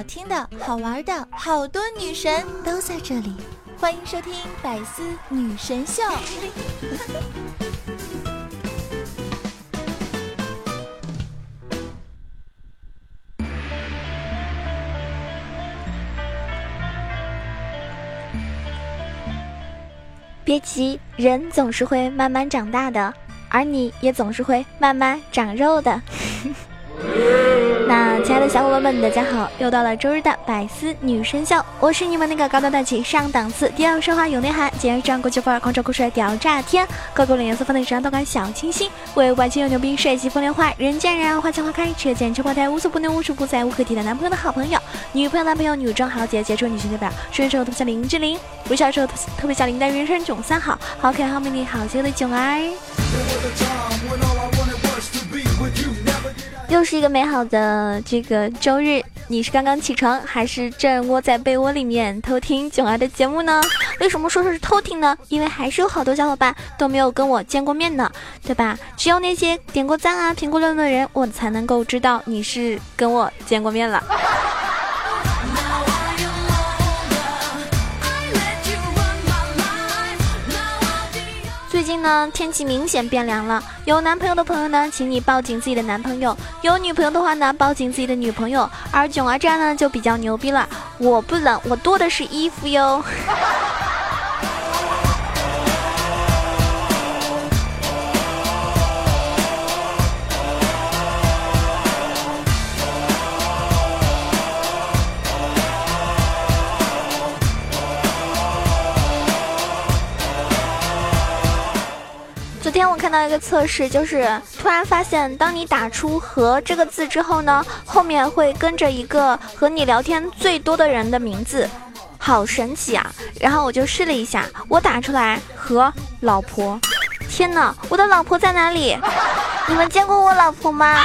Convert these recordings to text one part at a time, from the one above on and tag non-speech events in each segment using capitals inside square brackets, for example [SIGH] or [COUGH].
好听的、好玩的，好多女神都在这里，欢迎收听《百思女神秀》。别急，人总是会慢慢长大的，而你也总是会慢慢长肉的。亲爱的小伙伴们，大家好！又到了周日的百思女神秀，我是你们那个高端大气上档次、低调奢华有内涵、简约时尚国际范儿、狂拽酷帅屌炸天、高冷颜色放的时尚动感小清新、为外形又牛逼、帅气风流坏、人见人爱、花见花开、车见车爆胎、无所不能、无处不在、无可替代男朋友的好朋友、女朋友、男朋友、女装豪杰、杰出女性代表、帅时候特别像林志玲，不笑时候特特别像林黛玉，人生囧三好，好可爱、好美丽、好邪恶的囧儿。又是一个美好的这个周日，你是刚刚起床，还是正窝在被窝里面偷听囧儿的节目呢？为什么说是偷听呢？因为还是有好多小伙伴都没有跟我见过面呢，对吧？只有那些点过赞啊、评过论的人，我才能够知道你是跟我见过面了。呢，天气明显变凉了。有男朋友的朋友呢，请你抱紧自己的男朋友；有女朋友的话呢，抱紧自己的女朋友。而囧儿这样呢，就比较牛逼了。我不冷，我多的是衣服哟。昨天我看到一个测试，就是突然发现，当你打出“和”这个字之后呢，后面会跟着一个和你聊天最多的人的名字，好神奇啊！然后我就试了一下，我打出来“和老婆”，天哪，我的老婆在哪里？你们见过我老婆吗？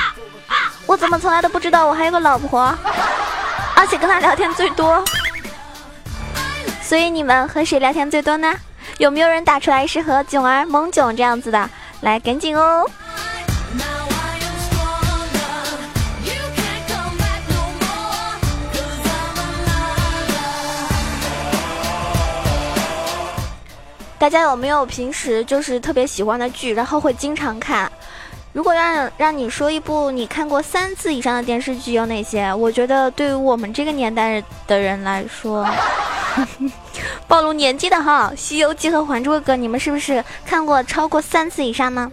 我怎么从来都不知道我还有个老婆，而且跟她聊天最多。所以你们和谁聊天最多呢？有没有人打出来是和囧儿、萌囧这样子的？来，赶紧哦！大家有没有平时就是特别喜欢的剧，然后会经常看？如果让让你说一部你看过三次以上的电视剧有哪些？我觉得对于我们这个年代的人来说。[LAUGHS] 暴露年纪的哈，《西游记》和《还珠格格》，你们是不是看过超过三次以上呢？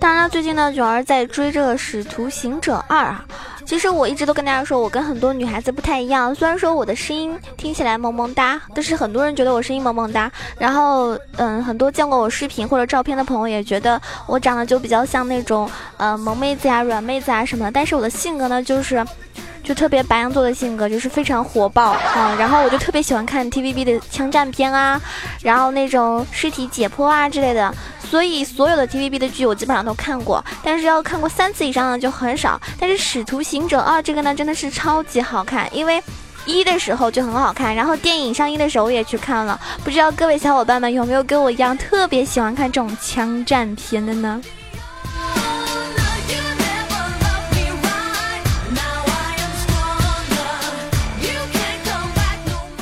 当然了，最近呢，允儿在追这个《使徒行者二》啊。其实我一直都跟大家说，我跟很多女孩子不太一样。虽然说我的声音听起来萌萌哒，但是很多人觉得我声音萌萌哒。然后，嗯，很多见过我视频或者照片的朋友也觉得我长得就比较像那种呃萌妹子呀、软妹子啊什么的。但是我的性格呢，就是。就特别白羊座的性格，就是非常火爆啊，然后我就特别喜欢看 TVB 的枪战片啊，然后那种尸体解剖啊之类的，所以所有的 TVB 的剧我基本上都看过，但是要看过三次以上的就很少。但是《使徒行者二》这个呢，真的是超级好看，因为一的时候就很好看，然后电影上映的时候我也去看了，不知道各位小伙伴们有没有跟我一样特别喜欢看这种枪战片的呢？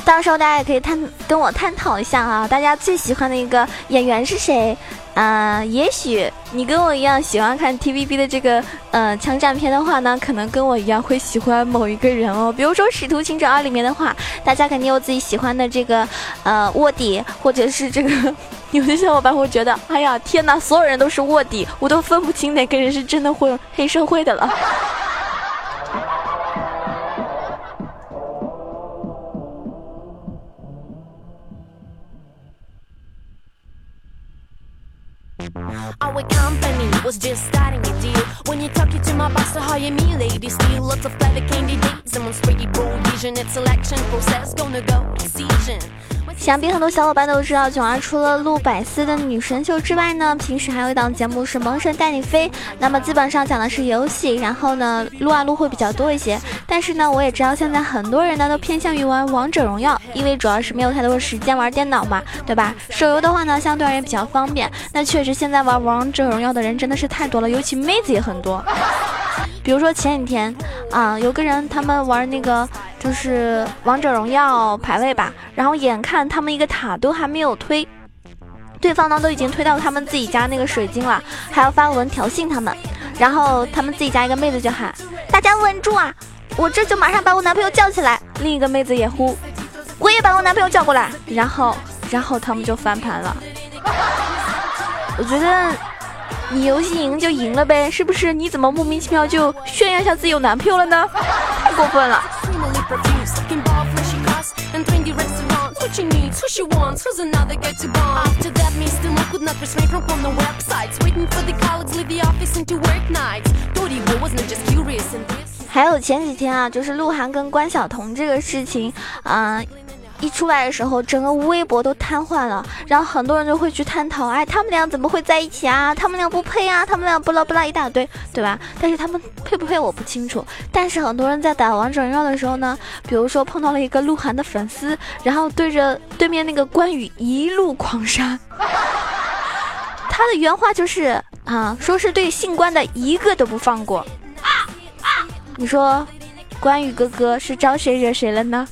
到时候大家也可以探跟我探讨一下啊，大家最喜欢的一个演员是谁？啊，也许你跟我一样喜欢看 TVB 的这个呃枪战片的话呢，可能跟我一样会喜欢某一个人哦。比如说《使徒行者二》里面的话，大家肯定有自己喜欢的这个呃卧底，或者是这个 [LAUGHS] 有的小伙伴会觉得，哎呀天哪，所有人都是卧底，我都分不清哪个人是真的混黑社会的了。Our company was just starting a deal. When you talk to my boss to hire me, lady, steal lots of clever candidates. Someone's pretty bold vision. It's selection process, gonna go decision. 想必很多小伙伴都知道，囧儿除了录百思的女神秀之外呢，平时还有一档节目是《萌神带你飞》。那么基本上讲的是游戏，然后呢撸啊撸会比较多一些。但是呢，我也知道现在很多人呢都偏向于玩王者荣耀，因为主要是没有太多时间玩电脑嘛，对吧？手游的话呢，相对而言比较方便。那确实，现在玩王者荣耀的人真的是太多了，尤其妹子也很多。[LAUGHS] 比如说前几天啊，有个人他们玩那个就是王者荣耀排位吧，然后眼看他们一个塔都还没有推，对方呢都已经推到他们自己家那个水晶了，还要发文挑衅他们，然后他们自己家一个妹子就喊：“大家稳住啊，我这就马上把我男朋友叫起来。”另一个妹子也呼：“我也把我男朋友叫过来。”然后，然后他们就翻盘了。我觉得。你游戏赢就赢了呗，是不是？[LAUGHS] 你怎么莫名其妙就炫耀一下自己有男朋友了呢？太过分了。还有前几天啊，就是鹿晗跟关晓彤这个事情啊。 一出来的时候，整个微博都瘫痪了，然后很多人就会去探讨，哎，他们俩怎么会在一起啊？他们俩不配啊？他们俩不拉不拉一大堆，对吧？但是他们配不配我不清楚。但是很多人在打王者荣耀的时候呢，比如说碰到了一个鹿晗的粉丝，然后对着对面那个关羽一路狂杀，他的原话就是啊，说是对姓关的一个都不放过。啊啊你说，关羽哥哥是招谁惹谁了呢？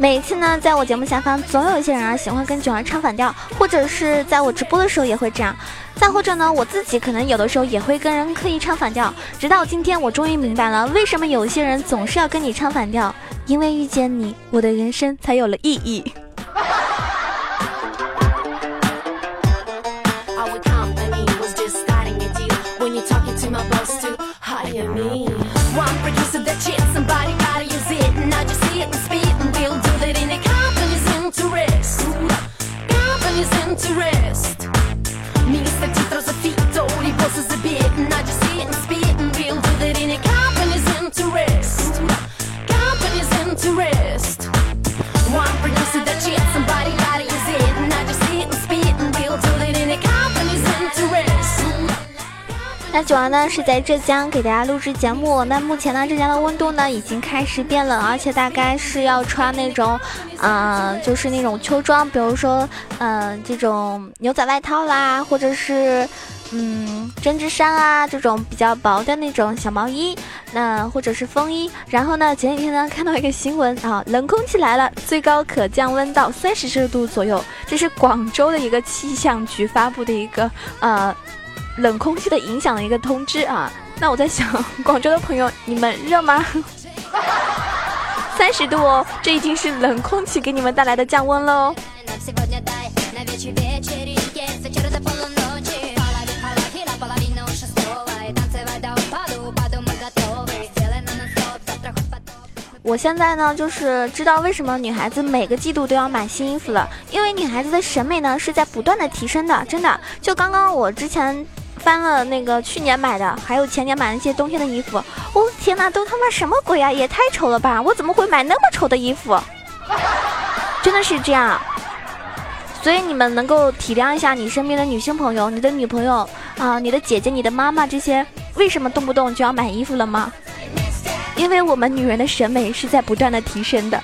每次呢，在我节目下方总有一些人啊喜欢跟囧儿唱反调，或者是在我直播的时候也会这样，再或者呢，我自己可能有的时候也会跟人刻意唱反调。直到今天，我终于明白了为什么有些人总是要跟你唱反调，因为遇见你，我的人生才有了意义。那九儿呢是在浙江给大家录制节目。那目前呢，浙江的温度呢已经开始变冷，而且大概是要穿那种，呃，就是那种秋装，比如说，嗯，这种牛仔外套啦，或者是，嗯，针织衫啊，这种比较薄的那种小毛衣，那或者是风衣。然后呢，前几天呢看到一个新闻啊，冷空气来了，最高可降温到三十摄氏度左右。这是广州的一个气象局发布的一个，呃。冷空气的影响的一个通知啊，那我在想，[LAUGHS] 广州的朋友，你们热吗？[LAUGHS] 三十度哦，这已经是冷空气给你们带来的降温喽。我现在呢，就是知道为什么女孩子每个季度都要买新衣服了，因为女孩子的审美呢是在不断的提升的，真的。就刚刚我之前。翻了那个去年买的，还有前年买那些冬天的衣服，我天哪，都他妈什么鬼啊！也太丑了吧！我怎么会买那么丑的衣服？[LAUGHS] 真的是这样，所以你们能够体谅一下你身边的女性朋友，你的女朋友啊，你的姐姐、你的妈妈这些，为什么动不动就要买衣服了吗？因为我们女人的审美是在不断的提升的。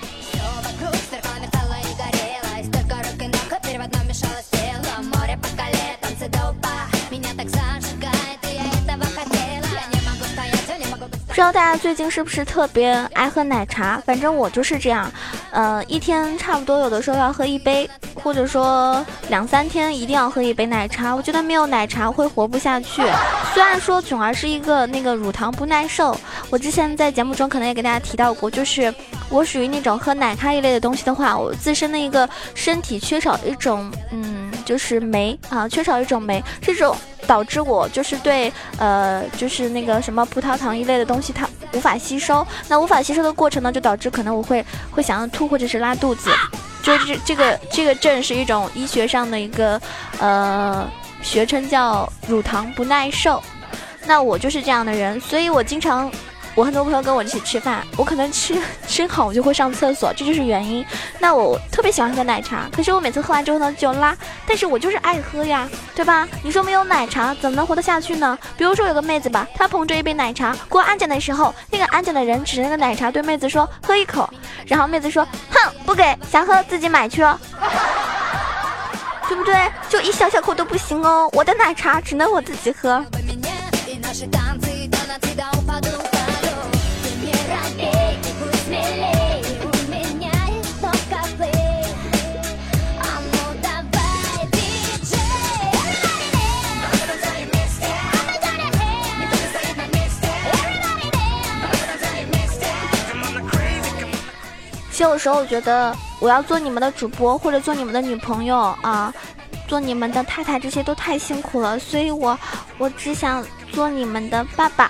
道大家最近是不是特别爱喝奶茶？反正我就是这样，呃，一天差不多有的时候要喝一杯，或者说两三天一定要喝一杯奶茶。我觉得没有奶茶会活不下去。虽然说囧儿是一个那个乳糖不耐受，我之前在节目中可能也给大家提到过，就是我属于那种喝奶咖一类的东西的话，我自身的一个身体缺少一种嗯，就是酶啊，缺少一种酶，这种。导致我就是对呃就是那个什么葡萄糖一类的东西它无法吸收，那无法吸收的过程呢，就导致可能我会会想要吐或者是拉肚子，就是这个这个症是一种医学上的一个呃学称叫乳糖不耐受，那我就是这样的人，所以我经常我很多朋友跟我一起吃饭，我可能吃吃好我就会上厕所，这就是原因。那我特别喜欢喝奶茶，可是我每次喝完之后呢就拉，但是我就是爱喝呀，对吧？你说没有奶茶怎么能活得下去呢？比如说有个妹子吧，她捧着一杯奶茶过安检的时候，那个安检的人指着那个奶茶对妹子说喝一口，然后妹子说哼不给，想喝自己买去哦。对不对？就一小小口都不行哦，我的奶茶只能我自己喝。其实有时候我觉得，我要做你们的主播或者做你们的女朋友啊，做你们的太太，这些都太辛苦了，所以我我只想做你们的爸爸。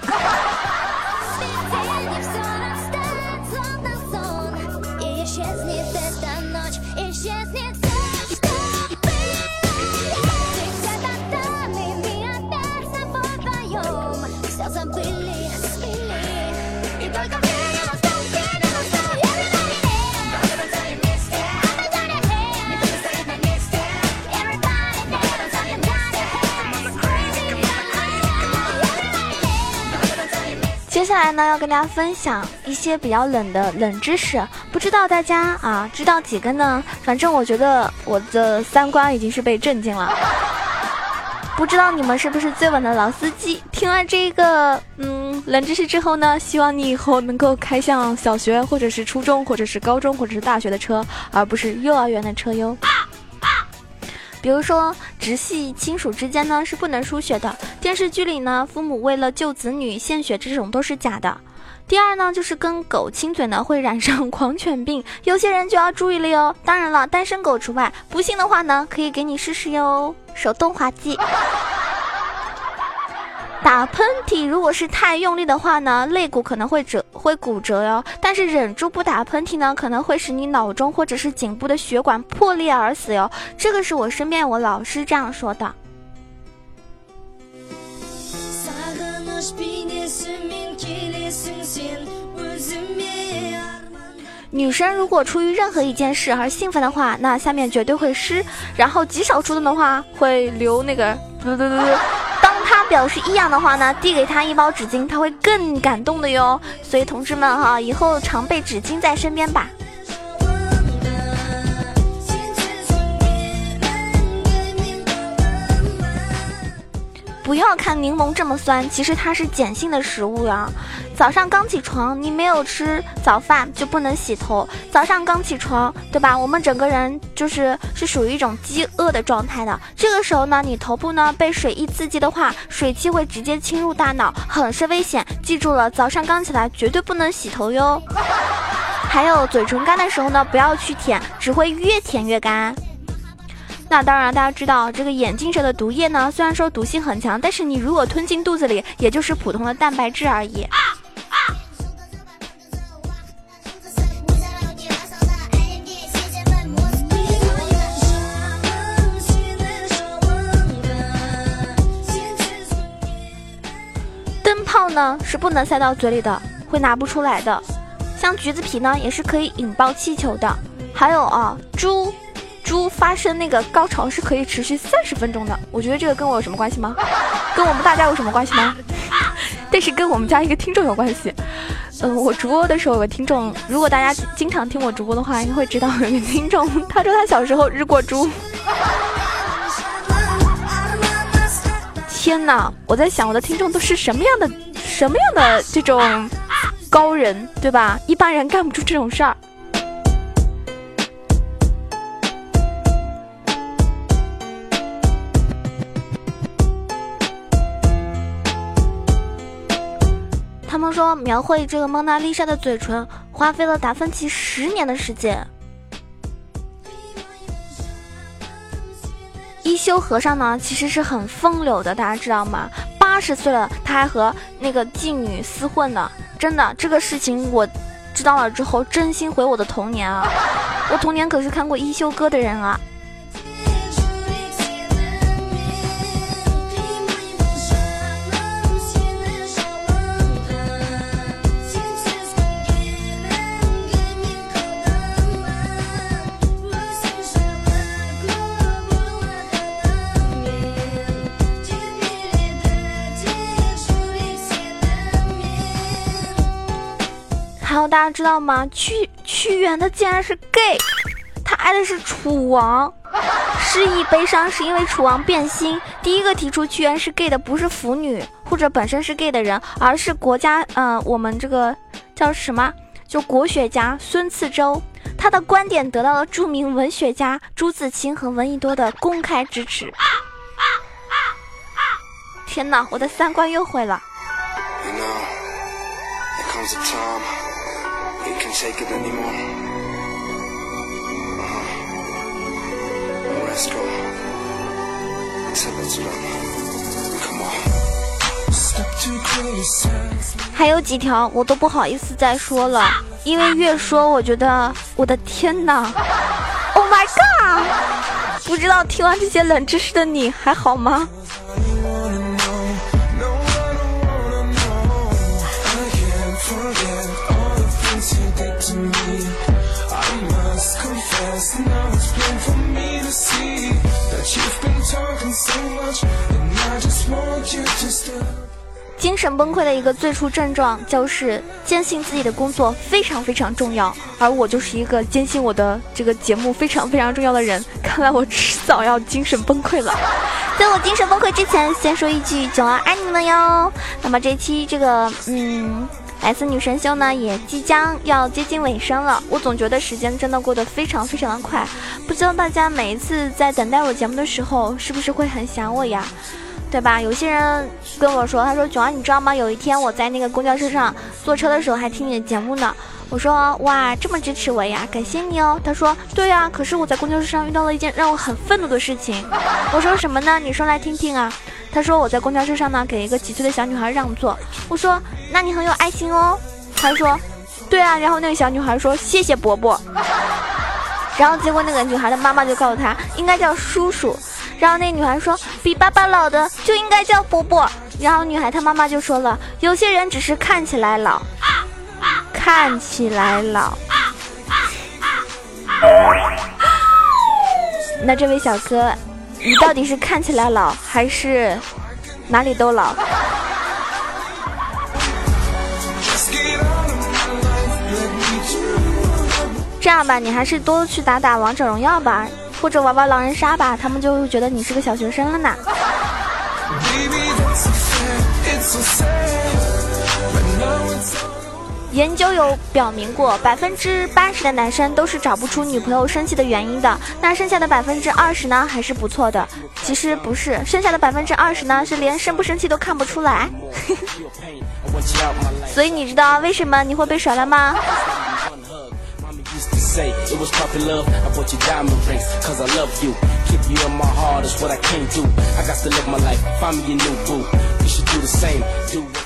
接下来呢，要跟大家分享一些比较冷的冷知识，不知道大家啊知道几个呢？反正我觉得我的三观已经是被震惊了。不知道你们是不是最稳的老司机？听了这个嗯冷知识之后呢，希望你以后能够开向小学或者是初中或者是高中或者是大学的车，而不是幼儿园的车哟。比如说，直系亲属之间呢是不能输血的。电视剧里呢，父母为了救子女献血，这种都是假的。第二呢，就是跟狗亲嘴呢会染上狂犬病，[LAUGHS] 有些人就要注意了哟。当然了，单身狗除外。不信的话呢，可以给你试试哟，手动滑稽。打喷嚏，如果是太用力的话呢，肋骨可能会折，会骨折哟。但是忍住不打喷嚏呢，可能会使你脑中或者是颈部的血管破裂而死哟。这个是我身边我老师这样说的。女生如果出于任何一件事而兴奋的话，那下面绝对会湿，然后极少数的话会流那个 [LAUGHS] 他。表示异样的话呢，递给他一包纸巾，他会更感动的哟。所以同志们哈，以后常备纸巾在身边吧。不要看柠檬这么酸，其实它是碱性的食物呀。早上刚起床，你没有吃早饭就不能洗头。早上刚起床，对吧？我们整个人就是是属于一种饥饿的状态的。这个时候呢，你头部呢被水一刺激的话，水汽会直接侵入大脑，很是危险。记住了，早上刚起来绝对不能洗头哟。还有嘴唇干的时候呢，不要去舔，只会越舔越干。那当然，大家知道这个眼镜蛇的毒液呢，虽然说毒性很强，但是你如果吞进肚子里，也就是普通的蛋白质而已。灯泡呢是不能塞到嘴里的，会拿不出来的。像橘子皮呢，也是可以引爆气球的。还有啊，猪。猪发生那个高潮是可以持续三十分钟的，我觉得这个跟我有什么关系吗？[LAUGHS] 跟我们大家有什么关系吗？[LAUGHS] 但是跟我们家一个听众有关系。嗯，我直播的时候有个听众，如果大家经常听我直播的话，应该会知道有个听众，他说他小时候日过猪。[LAUGHS] 天哪，我在想我的听众都是什么样的什么样的这种高人，对吧？一般人干不出这种事儿。说描绘这个蒙娜丽莎的嘴唇，花费了达芬奇十年的时间。一休和尚呢，其实是很风流的，大家知道吗？八十岁了，他还和那个妓女厮混呢。真的，这个事情我知道了之后，真心毁我的童年啊！我童年可是看过一休哥的人啊。知道吗？屈屈原他竟然是 gay，他爱的是楚王。失意悲伤是因为楚王变心。第一个提出屈原是 gay 的不是腐女或者本身是 gay 的人，而是国家，嗯，我们这个叫什么？就国学家孙次周，他的观点得到了著名文学家朱自清和闻一多的公开支持。天哪，我的三观又毁了。还有几条我都不好意思再说了，因为越说我觉得我的天哪，Oh my god！不知道听完这些冷知识的你还好吗？精神崩溃的一个最初症状就是坚信自己的工作非常非常重要，而我就是一个坚信我的这个节目非常非常重要的人。看来我迟早要精神崩溃了。[LAUGHS] 在我精神崩溃之前，先说一句“九儿爱你们哟”。那么这期这个嗯。《S 女神秀》呢也即将要接近尾声了，我总觉得时间真的过得非常非常的快。不知道大家每一次在等待我节目的时候，是不是会很想我呀？对吧？有些人跟我说，他说：“九儿，你知道吗？有一天我在那个公交车上坐车的时候还听你的节目呢。”我说：“哇，这么支持我呀，感谢你哦。”他说：“对呀，可是我在公交车上遇到了一件让我很愤怒的事情。”我说：“什么呢？你说来听听啊。”他说我在公交车上呢，给一个几岁的小女孩让座。我说那你很有爱心哦。他说对啊。然后那个小女孩说谢谢伯伯。然后结果那个女孩的妈妈就告诉他应该叫叔叔。然后那女孩说比爸爸老的就应该叫伯伯。然后女孩她妈妈就说了有些人只是看起来老，看起来老。那这位小哥。你到底是看起来老，还是哪里都老？这样吧，你还是多去打打王者荣耀吧，或者玩玩狼人杀吧，他们就会觉得你是个小学生了呢。研究有表明过，百分之八十的男生都是找不出女朋友生气的原因的，那剩下的百分之二十呢，还是不错的。其实不是，剩下的百分之二十呢，是连生不生气都看不出来。[LAUGHS] 所以你知道为什么你会被甩了吗？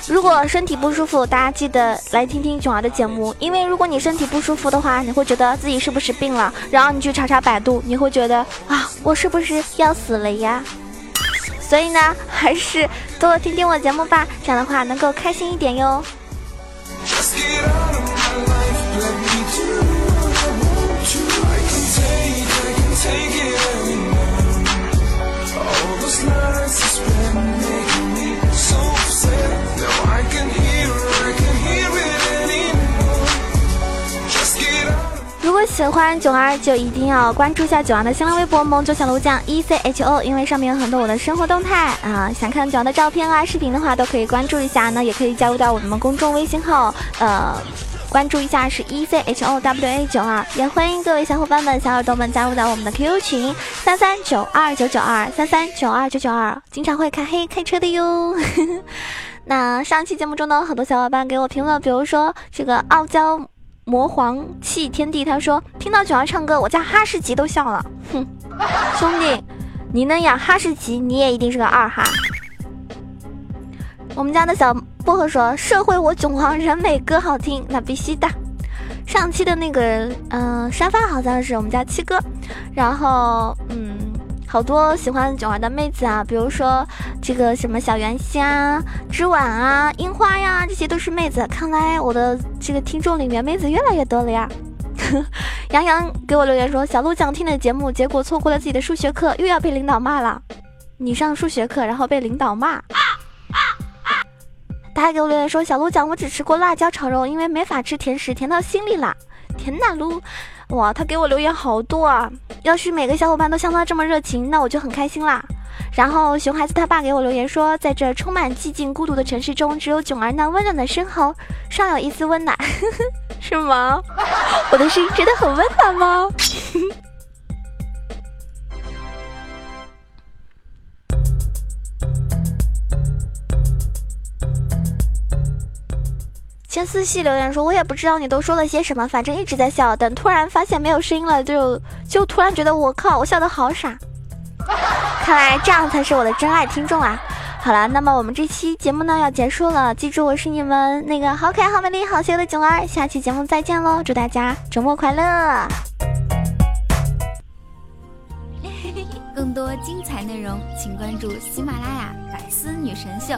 如果身体不舒服，大家记得来听听囧儿的节目，因为如果你身体不舒服的话，你会觉得自己是不是病了，然后你去查查百度，你会觉得啊，我是不是要死了呀？所以呢，还是多听听我节目吧，这样的话能够开心一点哟。喜欢囧儿，就一定要关注一下囧儿的新浪微博“萌九小鹿酱 E C H O”，因为上面有很多我的生活动态啊。想看囧儿的照片啊、视频的话，都可以关注一下。那也可以加入到我们公众微信号，呃。关注一下是 E C H O W A 九二，也欢迎各位小伙伴们、小耳朵们加入到我们的 QQ 群三三九二九九二三三九二九九二，经常会开黑开车的哟。[LAUGHS] 那上期节目中呢，很多小伙伴给我评论，比如说这个傲娇魔皇气天地，他说听到九儿唱歌，我家哈士奇都笑了。哼，[LAUGHS] 兄弟，你能养哈士奇，你也一定是个二哈。我们家的小。薄荷说：“社会我囧皇人美歌好听，那必须的。”上期的那个嗯沙发好像是我们家七哥，然后嗯好多喜欢囧儿的妹子啊，比如说这个什么小圆心啊、织碗啊、樱花呀，这些都是妹子。看来我的这个听众里面妹子越来越多了呀。[LAUGHS] 杨洋给我留言说：“小鹿酱听的节目，结果错过了自己的数学课，又要被领导骂了。你上数学课，然后被领导骂。”他还给我留言说：“小鹿讲，我只吃过辣椒炒肉，因为没法吃甜食，甜到心里啦。”天呐，鹿，哇，他给我留言好多啊！要是每个小伙伴都像他这么热情，那我就很开心啦。然后熊孩子他爸给我留言说：“在这充满寂静孤独的城市中，只有囧儿那温暖的声喉，尚有一丝温暖，[LAUGHS] 是吗？我的声音真的很温暖吗？”千思细留言说：“我也不知道你都说了些什么，反正一直在笑。等突然发现没有声音了，就就突然觉得我靠，我笑的好傻。看来这样才是我的真爱听众啊！好了，那么我们这期节目呢要结束了，记住我是你们那个好可爱、好美丽、好邪恶的囧儿，下期节目再见喽！祝大家周末快乐！更多精彩内容，请关注喜马拉雅《百思女神秀》。